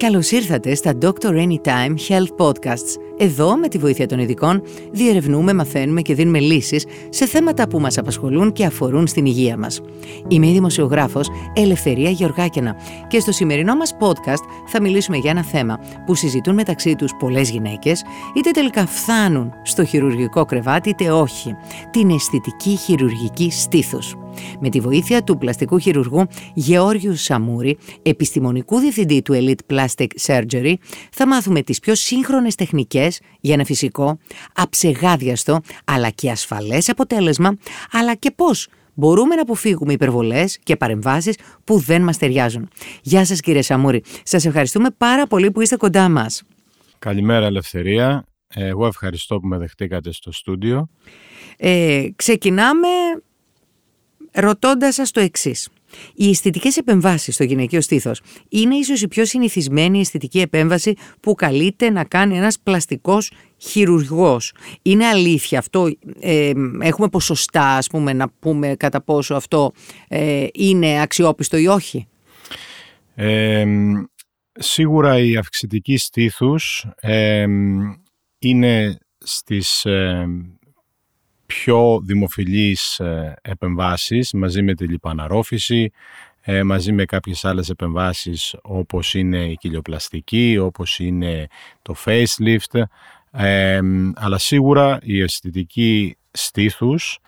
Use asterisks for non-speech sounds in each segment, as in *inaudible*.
Καλώς ήρθατε στα Doctor Anytime Health Podcasts. Εδώ, με τη βοήθεια των ειδικών, διερευνούμε, μαθαίνουμε και δίνουμε λύσεις σε θέματα που μας απασχολούν και αφορούν στην υγεία μας. Είμαι η δημοσιογράφος Ελευθερία Γεωργάκινα και στο σημερινό μας podcast θα μιλήσουμε για ένα θέμα που συζητούν μεταξύ τους πολλές γυναίκες, είτε τελικά φτάνουν στο χειρουργικό κρεβάτι είτε όχι. Την αισθητική χειρουργική στήθους. Με τη βοήθεια του πλαστικού χειρουργού Γεώργιου Σαμούρη, επιστημονικού διευθυντή του Elite Plastic Surgery, θα μάθουμε τις πιο σύγχρονες τεχνικές για ένα φυσικό, αψεγάδιαστο, αλλά και ασφαλές αποτέλεσμα, αλλά και πώς μπορούμε να αποφύγουμε υπερβολές και παρεμβάσεις που δεν μας ταιριάζουν. Γεια σας κύριε Σαμούρη. Σας ευχαριστούμε πάρα πολύ που είστε κοντά μας. Καλημέρα Ελευθερία. Εγώ ευχαριστώ που με δεχτήκατε στο στούντιο. Ε, ξεκινάμε ρωτώντας σας το εξής. Οι αισθητικές επεμβάσεις στο γυναικείο στήθος είναι ίσως η πιο συνηθισμένη αισθητική επέμβαση που καλείται να κάνει ένας πλαστικός χειρουργός. Είναι αλήθεια αυτό, ε, έχουμε ποσοστά ας πούμε να πούμε κατά πόσο αυτό ε, είναι αξιόπιστο ή όχι; Ε, σίγουρα η αυξητική στήθους είναι στις πιο δημοφιλείς ε, επεμβάσεις μαζί με τη λιπαναρόφηση, ε, μαζί με κάποιες άλλες επεμβάσεις όπως είναι η κοιλιοπλαστική, όπως είναι το facelift, ε, αλλά σίγουρα η αισθητική στήθους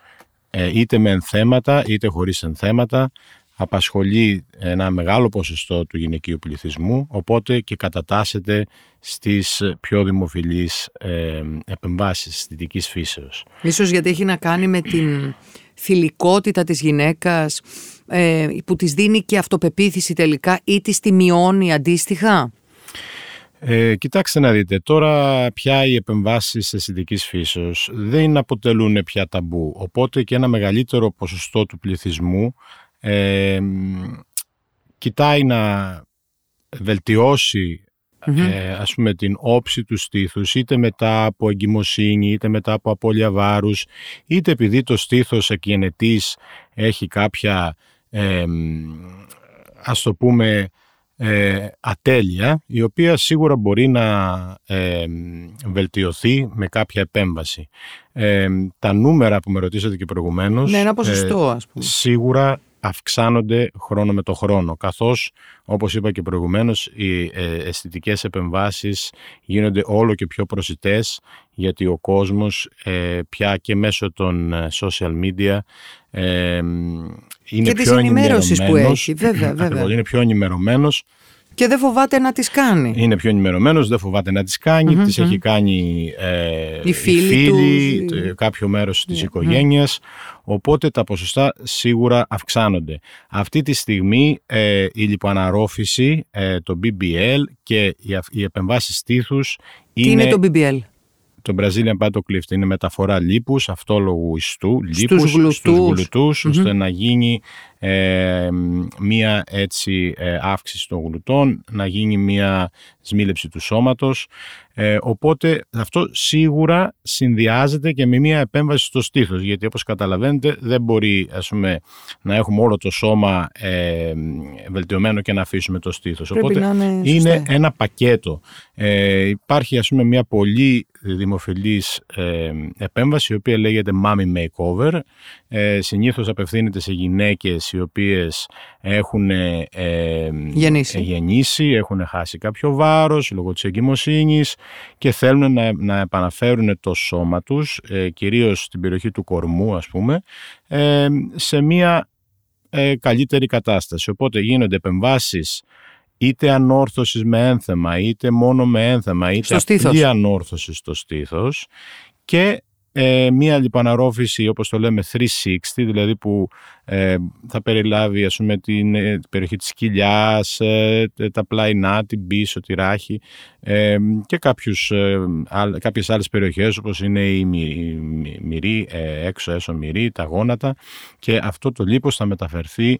είτε με ενθέματα είτε χωρίς ενθέματα απασχολεί ένα μεγάλο ποσοστό του γυναικείου πληθυσμού, οπότε και κατατάσσεται στις πιο δημοφιλείς ε, επεμβάσεις αισθητικής φύσεως. Ίσως γιατί έχει να κάνει με την θηλυκότητα της γυναίκας ε, που της δίνει και αυτοπεποίθηση τελικά ή της τη μειώνει αντίστοιχα; Ε, κοιτάξτε να δείτε, τώρα πια οι επεμβάσεις αισθητικής φύσεως δεν αποτελούν πια ταμπού, οπότε και ένα μεγαλύτερο ποσοστό του πληθυσμού ε, κοιτάει να βελτιώσει ε, ας πούμε την όψη του στήθους είτε μετά από εγκυμοσύνη είτε μετά από απώλεια βάρους είτε επειδή το στήθος εκγενετής έχει κάποια ε, ας το πούμε ε, ατέλεια η οποία σίγουρα μπορεί να ε, βελτιωθεί με κάποια επέμβαση. τα νούμερα που με ρωτήσατε και προηγουμένως ναι, ένα ποσοστό, ας πούμε. σίγουρα αυξάνονται χρόνο με το χρόνο, καθώς, όπως είπα και προηγουμένως, οι ε, αισθητικές επεμβάσεις γίνονται όλο και πιο προσιτές, γιατί ο κόσμος ε, πια και μέσω των ε, social media είναι και πιο ενημέρωσης που έχει, βέβαια, βέβαια. είναι πιο ενημερωμένος και δεν φοβάται να τις κάνει. Είναι πιο ενημερωμένος, δεν φοβάται να τις κάνει. Mm-hmm, τις έχει κάνει ε, οι φίλοι, κάποιο μέρος της yeah, οικογένειας. Οπότε τα ποσοστά σίγουρα αυξάνονται. Αυτή τη στιγμή ε, η λιποαναρρόφηση, ε, το BBL και οι, οι επεμβάσεις στήθους Τι είναι το BBL? Το Brazilian Pato Clift είναι μεταφορά λίπους, αυτόλογου ιστού, λίπους στους γλουτούς, ώστε να γίνει ε, μία έτσι ε, αύξηση των γλουτών, να γίνει μία σμίλεψη του σώματος. Ε, οπότε αυτό σίγουρα συνδυάζεται και με μία επέμβαση στο στήθος, γιατί όπως καταλαβαίνετε δεν μπορεί ας πούμε, να έχουμε όλο το σώμα ε, βελτιωμένο και να αφήσουμε το στήθος. οπότε είναι, είναι ένα πακέτο. Ε, υπάρχει ας πούμε μία πολύ δημοφιλής ε, επέμβαση η οποία λέγεται Mommy Makeover. Ε, συνήθως απευθύνεται σε γυναίκες οι οποίες έχουν ε, γεννήσει. γεννήσει, έχουν χάσει κάποιο βάρος λόγω της εγκυμοσύνης και θέλουν να, να επαναφέρουν το σώμα τους, ε, κυρίως στην περιοχή του κορμού ας πούμε, ε, σε μια ε, καλύτερη κατάσταση. Οπότε γίνονται επεμβάσεις είτε ανόρθωσης με ένθεμα, είτε μόνο με ένθεμα, είτε απλή ανόρθωσης στο στήθος. Και ε, μία λιπαναρρόφηση όπως το λέμε 360 δηλαδή που ε, θα περιλάβει ας πούμε την, ε, περιοχή της κοιλιάς, ε, τα πλαϊνά, την πίσω, τη ράχη και κάποιους, άλλ, κάποιες άλλες περιοχές όπως είναι η, μυρή, έξω έσω μυρή, τα γόνατα. Και αυτό το λίπος θα μεταφερθεί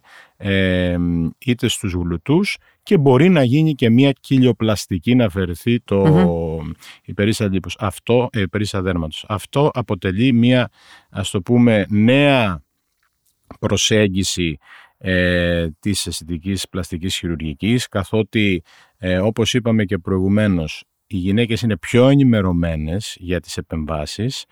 είτε στους γλουτούς και μπορεί να γίνει και μια κοιλιοπλαστική να αφαιρεθεί το mm-hmm. υπερίσα λίπος. Αυτό, υπερίσα δέρματος. Αυτό αποτελεί μια ας το πούμε νέα προσέγγιση ε, της αισθητικής πλαστικής χειρουργικής καθότι Ε, όπως είπαμε και προηγουμένως, οι γυναίκες είναι πιο ενημερωμένες για τις επεμβάσεις.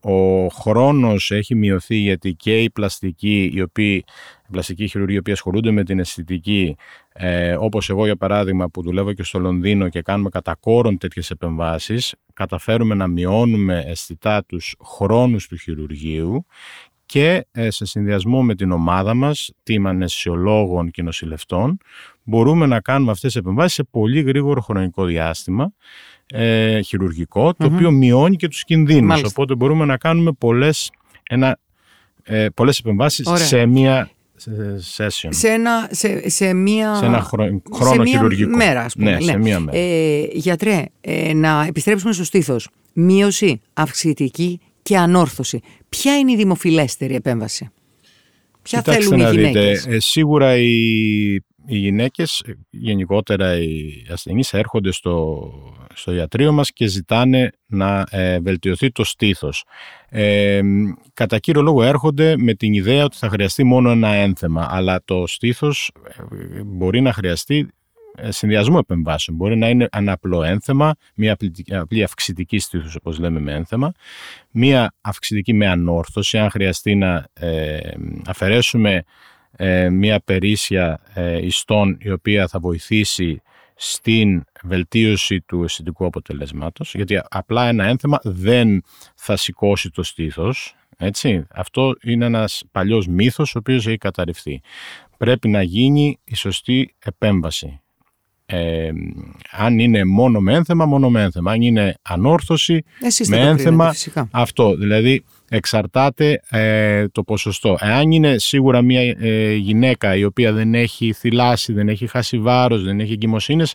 Ο χρόνος έχει μειωθεί γιατί και οι πλαστικοί, οι οποίοι, οι πλαστικοί χειρουργοί οι οποίοι ασχολούνται με την αισθητική, ε, όπως εγώ για παράδειγμα που δουλεύω και στο Λονδίνο και κάνουμε κατά κόρον τέτοιες επεμβάσεις, καταφέρουμε να μειώνουμε αισθητά τους χρόνους του χειρουργείου και ε, σε συνδυασμό με την ομάδα μας, team αναισθησιολόγων και νοσηλευτών, μπορούμε να κάνουμε αυτές τις επεμβάσεις σε πολύ γρήγορο χρονικό διάστημα, ε, χειρουργικό, το οποίο μειώνει και τους κινδύνους. Οπότε μπορούμε να κάνουμε πολλές, ένα, ε, πολλές επεμβάσεις σε μία session. Σε ένα, σε, σε μία, σε ένα χρόνο σε χειρουργικό. μέρα, ας πούμε. Ναι, σε μία μέρα. Ε, γιατρέ, ε, να επιστρέψουμε στο στήθος. Μείωση, αυξητική και ανόρθωση. Ποια είναι η δημοφιλέστερη επέμβαση; Ποια Κοιτάξτε θέλουν οι να δείτε, γυναίκες; ε, σίγουρα οι, οι γυναίκες, ε, γενικότερα οι ασθενείς έρχονται στο, στο ιατρείο μας και ζητάνε να ε, βελτιωθεί το στήθος. Ε, κατά κύριο λόγο έρχονται με την ιδέα ότι θα χρειαστεί μόνο ένα ένθεμα, αλλά το στήθος ε, μπορεί να χρειαστεί ε, συνδυασμό επεμβάσεων. Μπορεί να είναι ένα απλό ένθεμα, μια απλή- απλή αυξητική στήθους όπως λέμε με ένθεμα, μια αυξητική με ανόρθωση, αν χρειαστεί να ε, αφαιρέσουμε ε, μια περίσσια ε, ιστών η οποία θα βοηθήσει στην βελτίωση του αισθητικού αποτελεσμάτος, γιατί απλά ένα ένθεμα δεν θα σηκώσει το στήθος, έτσι. Αυτό είναι ένας παλιός μύθος ο οποίος έχει καταρριφθεί. Πρέπει να γίνει η σωστή επέμβαση. Ε, αν είναι μόνο με ένθεμα, μόνο με ένθεμα. Αν είναι ανόρθωση, Εσείς με θα το κρίνετε, ένθεμα, φυσικά. αυτό. Δηλαδή εξαρτάται ε, το ποσοστό. Εάν είναι σίγουρα μια ε, γυναίκα η οποία δεν έχει θυλάσει, δεν έχει χάσει βάρος, δεν έχει εγκυμοσύνες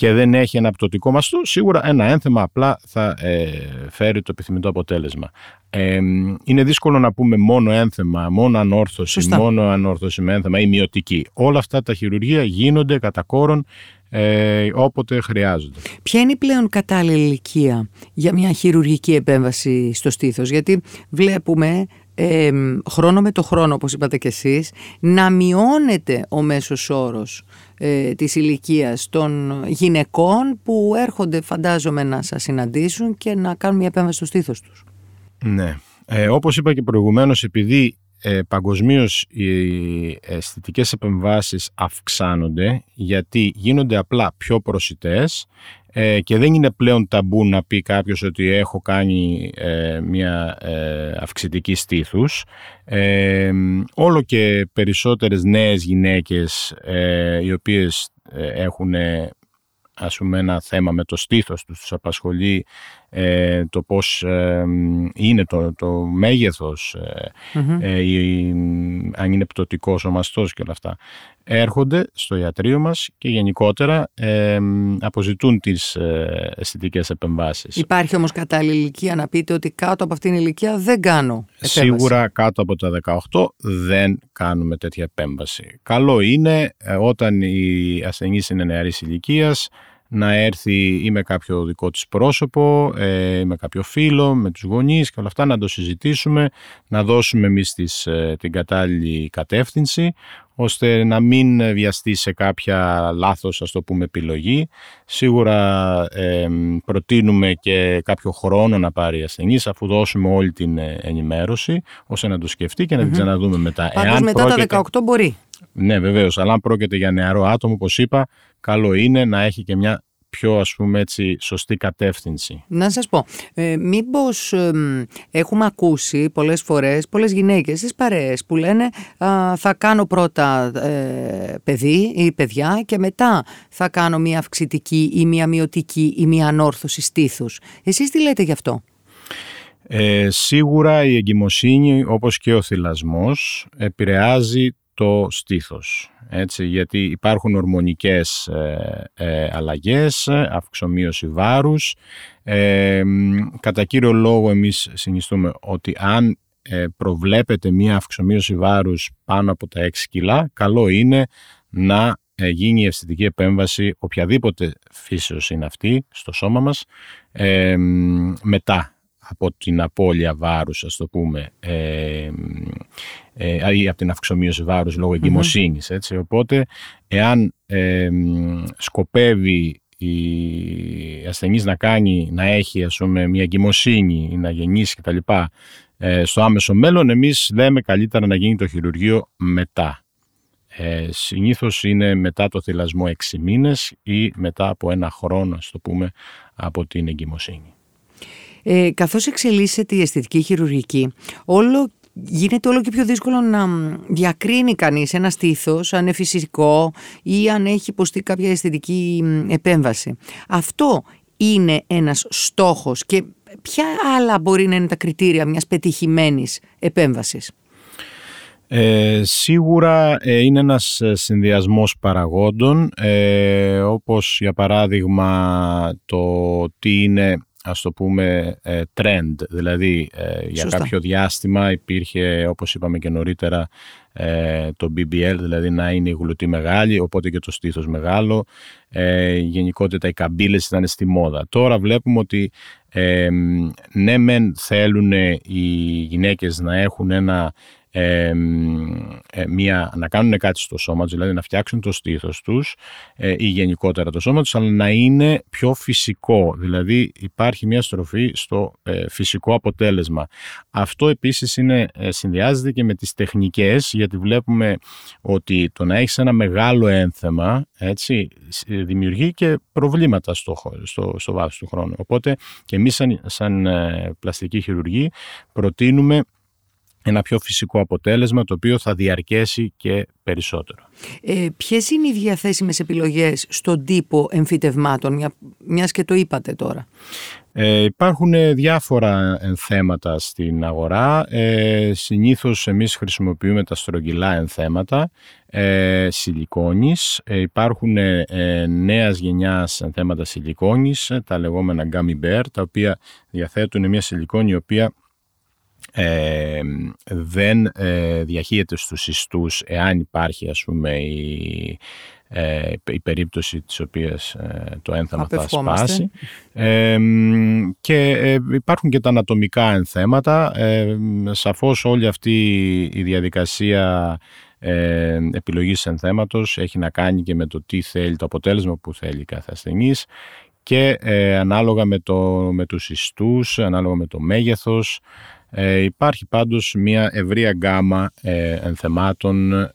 και δεν έχει ένα πτωτικό μαστό, σίγουρα ένα ένθεμα απλά θα ε, φέρει το επιθυμητό αποτέλεσμα. Ε, είναι δύσκολο να πούμε μόνο ένθεμα, μόνο ανόρθωση, Σωστά. μόνο ανόρθωση με ένθεμα ή μειωτική. Όλα αυτά τα χειρουργία γίνονται κατά κόρον ε, όποτε χρειάζονται. Ποια είναι η πλέον κατάλληλη ηλικία για μια χειρουργική επέμβαση στο στήθος; Γιατί βλέπουμε ε, χρόνο με το χρόνο, όπως είπατε κι εσείς, να μειώνεται ο μέσος όρος ε, της ηλικίας των γυναικών που έρχονται φαντάζομαι να σας συναντήσουν και να κάνουν μια επέμβαση στο στήθος τους. Ναι. Ε, όπως είπα και προηγουμένως, επειδή ε, παγκοσμίως οι αισθητικές επεμβάσεις αυξάνονται, γιατί γίνονται απλά πιο προσιτές ε, και δεν είναι πλέον ταμπού να πει κάποιος ότι έχω κάνει ε, μια ε, αυξητική στήθους. Ε, όλο και περισσότερες νέες γυναίκες ε, οι οποίες ε, έχουν ας πούμε ένα θέμα με το στήθος τους, τους απασχολεί ε, το πώς ε, είναι το, το μέγεθος, ε, η- αν είναι πτωτικός ο μαστός και όλα αυτά. Έρχονται στο ιατρείο μας και γενικότερα ε, αποζητούν τις ε, αισθητικές επεμβάσεις. Υπάρχει όμως κατάλληλη ηλικία να πείτε ότι κάτω από αυτήν την ηλικία δεν κάνω επέμβαση; Σίγουρα κάτω από τα 18 δεν κάνουμε τέτοια επέμβαση. Καλό είναι ε, όταν η ασθενής είναι νεαρής ηλικίας να έρθει ή με κάποιο δικό της πρόσωπο, ε, με κάποιο φίλο, με τους γονείς και όλα αυτά να το συζητήσουμε, να δώσουμε εμείς τις, ε, την κατάλληλη κατεύθυνση ώστε να μην βιαστεί σε κάποια λάθος, ας το πούμε, επιλογή. Σίγουρα ε, προτείνουμε και κάποιο χρόνο να πάρει η ασθενής αφού δώσουμε όλη την ε, ενημέρωση ώστε να το σκεφτεί και να την ξαναδούμε μετά. Πάντως μετά πρόκειται- τα 18 μπορεί. Ναι, βεβαίως. Αλλά αν πρόκειται για νεαρό άτομο, όπως είπα, καλό είναι να έχει και μια πιο, ας πούμε έτσι, σωστή κατεύθυνση. Να σας πω, ε, μήπως εμ, έχουμε ακούσει πολλές φορές, πολλές γυναίκες στις παρέες που λένε α, θα κάνω πρώτα ε, παιδί ή παιδιά και μετά θα κάνω μια αυξητική ή μια μειωτική ή μια ανόρθωση στήθους. Εσείς τι λέτε γι' αυτό; Ε, σίγουρα η εγκυμοσύνη, όπως και ο θυλασμός, επηρεάζει το στήθος. Έτσι, γιατί υπάρχουν ορμονικές ε, ε, αλλαγές, αυξομοίωση βάρους. Ε, μ, κατά κύριο λόγο εμείς συνιστούμε ότι αν ε, προβλέπετε μία αυξομοίωση βάρους πάνω από τα 6 κιλά, καλό είναι να ε, γίνει η αισθητική επέμβαση, οποιαδήποτε φύσεως είναι αυτή στο σώμα μας, ε, μ, μετά από την απώλεια βάρους, ας το πούμε, ε, ε, ή από την αυξομοίωση βάρους λόγω εγκυμοσύνης. Έτσι. Οπότε, εάν ε, σκοπεύει η ασθενής να κάνει, να έχει ας πούμε, μια εγκυμοσύνη ή να γεννήσει κτλ. Ε, στο άμεσο μέλλον, εμείς λέμε καλύτερα να γίνει το χειρουργείο μετά. Ε, συνήθως είναι μετά το θυλασμό 6 μήνες ή μετά από ένα χρόνο, ας το πούμε, από την εγκυμοσύνη. Ε, καθώς εξελίσσεται η αισθητική χειρουργική, όλο γίνεται όλο και πιο δύσκολο να διακρίνει κανείς ένα στήθος, αν είναι φυσικό ή αν έχει υποστεί κάποια αισθητική επέμβαση. Αυτό είναι ένας στόχος και ποια άλλα μπορεί να είναι τα κριτήρια μιας πετυχημένης επέμβασης; Ε, σίγουρα ε, είναι ένας ε, συνδυασμός παραγόντων ε, όπως για παράδειγμα το τι είναι ας το πούμε trend. Δηλαδή για κάποιο διάστημα υπήρχε όπως είπαμε και νωρίτερα το BBL δηλαδή να είναι η γλουτή μεγάλη οπότε και το στήθος μεγάλο. Γενικότερα οι καμπύλες ήταν στη μόδα. Τώρα βλέπουμε ότι ναι μεν θέλουν οι γυναίκες να έχουν ένα ε, μια, να κάνουν κάτι στο σώμα τους, δηλαδή να φτιάξουν το στήθος τους ε, ή γενικότερα το σώμα τους, αλλά να είναι πιο φυσικό, δηλαδή υπάρχει μια στροφή στο ε, φυσικό αποτέλεσμα. Αυτό επίσης είναι, ε, συνδυάζεται και με τις τεχνικές, γιατί βλέπουμε ότι το να έχεις ένα μεγάλο ένθεμα, έτσι, δημιουργεί και προβλήματα στο, στο, στο βάθος του χρόνου. Οπότε και εμείς σαν, σαν πλαστική χειρουργή προτείνουμε ένα πιο φυσικό αποτέλεσμα το οποίο θα διαρκέσει και περισσότερο. Ε, ποιες είναι οι διαθέσιμες επιλογές στον τύπο εμφυτευμάτων, μια, μιας και το είπατε τώρα; Ε, υπάρχουν διάφορα ενθέματα στην αγορά. Ε, συνήθως εμείς χρησιμοποιούμε τα στρογγυλά ενθέματα ε, σιλικόνης. Ε, υπάρχουν ε, νέας γενιάς ενθέματα σιλικόνης, τα λεγόμενα gummy bear, τα οποία διαθέτουν μια σιλικόνη η οποία ε, δεν ε, διαχείεται στους ιστούς εάν υπάρχει ας πούμε η, ε, η περίπτωση της οποίας ε, το ένθεμα θα σπάσει. Και υπάρχουν και τα ανατομικά ενθέματα. Σαφώς όλη αυτή η διαδικασία ε, επιλογής ενθέματος έχει να κάνει και με το τι θέλει, το αποτέλεσμα που θέλει κάθε ασθενής και ανάλογα με, το, με τους ιστούς, ανάλογα με το μέγεθος ε, υπάρχει πάντως μια ευρεία γκάμα ε, ενθεμάτων ε,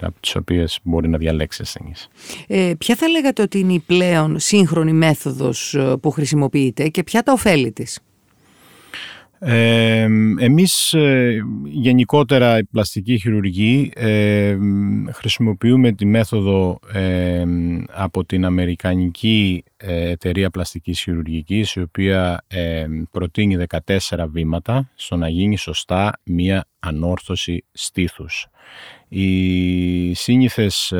από τις οποίες μπορεί να διαλέξει ασθενής. Ε, ποια θα λέγατε ότι είναι η πλέον σύγχρονη μέθοδος ε, που χρησιμοποιείτε και ποια τα ωφέλη της; Ε, εμείς γενικότερα η πλαστική χειρουργή χρησιμοποιούμε τη μέθοδο από την Αμερικανική εταιρεία πλαστικής χειρουργικής η οποία προτείνει 14 βήματα στο να γίνει σωστά μία ανόρθωση στήθους. Η σύνηθες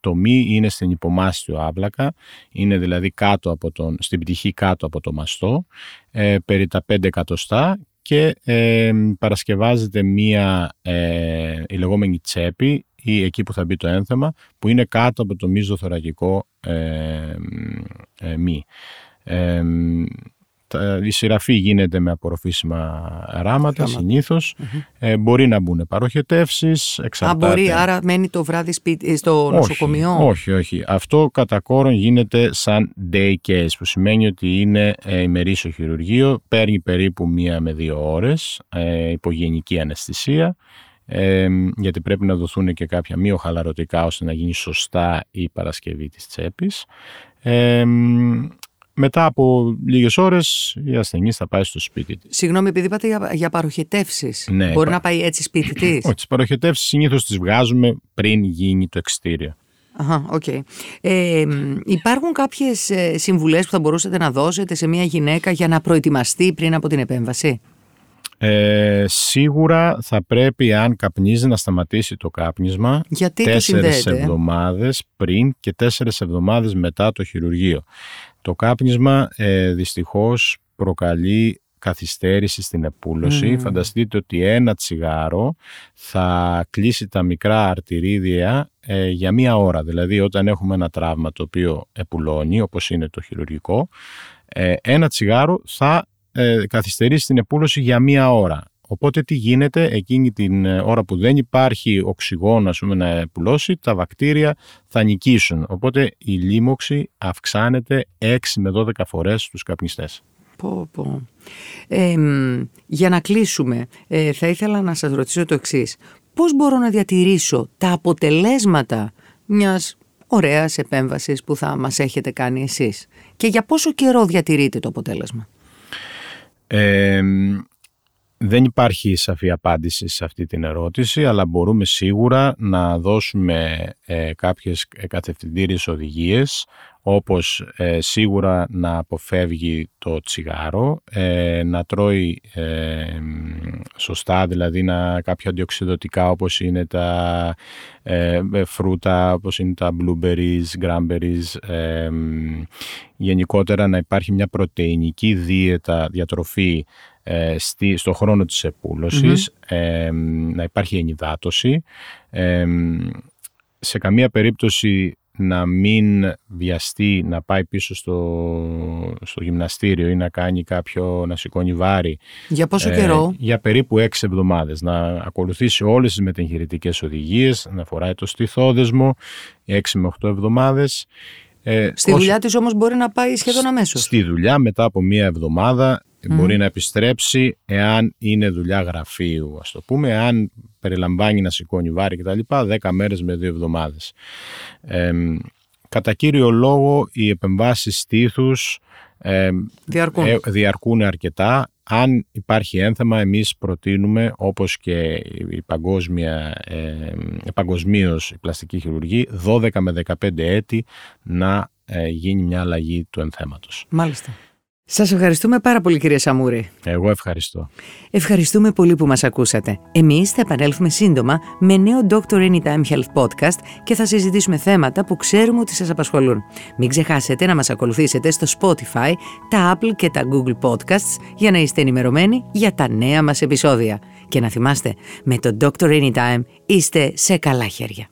τομή είναι στην υπομάστιο άβλακα, είναι δηλαδή κάτω από τον, στην πτυχή κάτω από το μαστό, ε, περί τα 5 εκατοστά και ε, παρασκευάζεται μία ε, η λεγόμενη τσέπη ή εκεί που θα μπει το ένθεμα που είναι κάτω από το μίζο ε, ε, μη. Ε, η σειραφή γίνεται με απορροφήσιμα ράματα συνήθως. Ε, μπορεί να μπουν παροχετεύσεις. Εξαρτάται. Α, μπορεί, άρα μένει το βράδυ σπίτι, στο νοσοκομείο; Όχι, όχι. Αυτό κατά κόρον γίνεται σαν day case, που σημαίνει ότι είναι ε, ημερήσιο χειρουργείο, παίρνει περίπου μία με δύο ώρες, ε, υπογενική αναισθησία, ε, γιατί πρέπει να δοθούν και κάποια μειοχαλαρωτικά ώστε να γίνει σωστά η παρασκευή της τσέπης. Ε, μετά από λίγες ώρες η ασθενής θα πάει στο σπίτι της. Συγγνώμη, επειδή είπατε για, για παροχετεύσεις, ναι, μπορεί να πάει έτσι σπίτι *clears throat* της; Όχι, τις παροχετεύσεις συνήθως τις βγάζουμε πριν γίνει το εξτήριο. Αχα, okay. ε, υπάρχουν κάποιες ε, συμβουλές που θα μπορούσατε να δώσετε σε μια γυναίκα για να προετοιμαστεί πριν από την επέμβαση; Ε, σίγουρα θα πρέπει αν καπνίζει να σταματήσει το κάπνισμα Γιατί τέσσερις εβδομάδες πριν και τέσσερις εβδομάδες μετά το χειρουργείο. Το κάπνισμα ε, δυστυχώς προκαλεί καθυστέρηση στην επούλωση. Φανταστείτε ότι ένα τσιγάρο θα κλείσει τα μικρά αρτηρίδια ε, για μία ώρα. Δηλαδή όταν έχουμε ένα τραύμα το οποίο επουλώνει όπως είναι το χειρουργικό, ε, ένα τσιγάρο θα ε, καθυστερήσει την επούλωση για μία ώρα. Οπότε τι γίνεται εκείνη την ε, ώρα που δεν υπάρχει οξυγόνο ας πούμε, να επουλώσει, τα βακτήρια θα νικήσουν. Οπότε η λίμωξη αυξάνεται 6 με 12 φορές στους καπνιστές. Πω, πω. Ε, για να κλείσουμε, ε, θα ήθελα να σας ρωτήσω το εξής. Πώς μπορώ να διατηρήσω τα αποτελέσματα μιας ωραίας επέμβασης που θα μας έχετε κάνει εσείς; Και για πόσο καιρό διατηρείτε το αποτέλεσμα; Ε, δεν υπάρχει σαφή απάντηση σε αυτή την ερώτηση, αλλά μπορούμε σίγουρα να δώσουμε ε, κάποιες κατευθυντήριες οδηγίες, όπως ε, σίγουρα να αποφεύγει το τσιγάρο, ε, να τρώει ε, σωστά, δηλαδή να κάποια αντιοξυδοτικά όπως είναι τα φρούτα, όπως είναι τα blueberries, cranberries, γενικότερα να υπάρχει μια πρωτεϊνική δίαιτα, διατροφή ε, στη, στο χρόνο της επουλωσης να υπάρχει ενυδάτωση, σε καμία περίπτωση να μην βιαστεί να πάει πίσω στο, στο γυμναστήριο ή να κάνει κάποιο, να σηκώνει βάρη. Για πόσο ε, καιρό; Για περίπου έξι εβδομάδες. Να ακολουθήσει όλες τις μετεγχειρητικές οδηγίες, να φοράει το στιθόδεσμο, έξι με οχτώ εβδομάδες. Ε, Στη δουλειά της όμως μπορεί να πάει σχεδόν αμέσως. Στη δουλειά μετά από μία εβδομάδα μπορεί να επιστρέψει εάν είναι δουλειά γραφείου ας το πούμε, εάν περιλαμβάνει να σηκώνει βάρη κτλ. 10 μέρες με δύο εβδομάδες. Ε, κατά κύριο λόγο οι επεμβάσεις στήθους ε, διαρκούν. Ε, διαρκούν αρκετά. Αν υπάρχει ένθεμα, εμείς προτείνουμε, όπως και η παγκόσμια, ε, παγκοσμίως η πλαστική χειρουργή, 12 με 15 έτη να ε, γίνει μια αλλαγή του ενθέματος. Μάλιστα. Σας ευχαριστούμε πάρα πολύ κύριε Σαμούρη. Εγώ ευχαριστώ. Ευχαριστούμε πολύ που μας ακούσατε. Εμείς θα επανέλθουμε σύντομα με νέο Dr. Anytime Health Podcast και θα συζητήσουμε θέματα που ξέρουμε ότι σας απασχολούν. Μην ξεχάσετε να μας ακολουθήσετε στο Spotify, τα Apple και τα Google Podcasts για να είστε ενημερωμένοι για τα νέα μας επεισόδια. Και να θυμάστε, με το Dr. Anytime είστε σε καλά χέρια.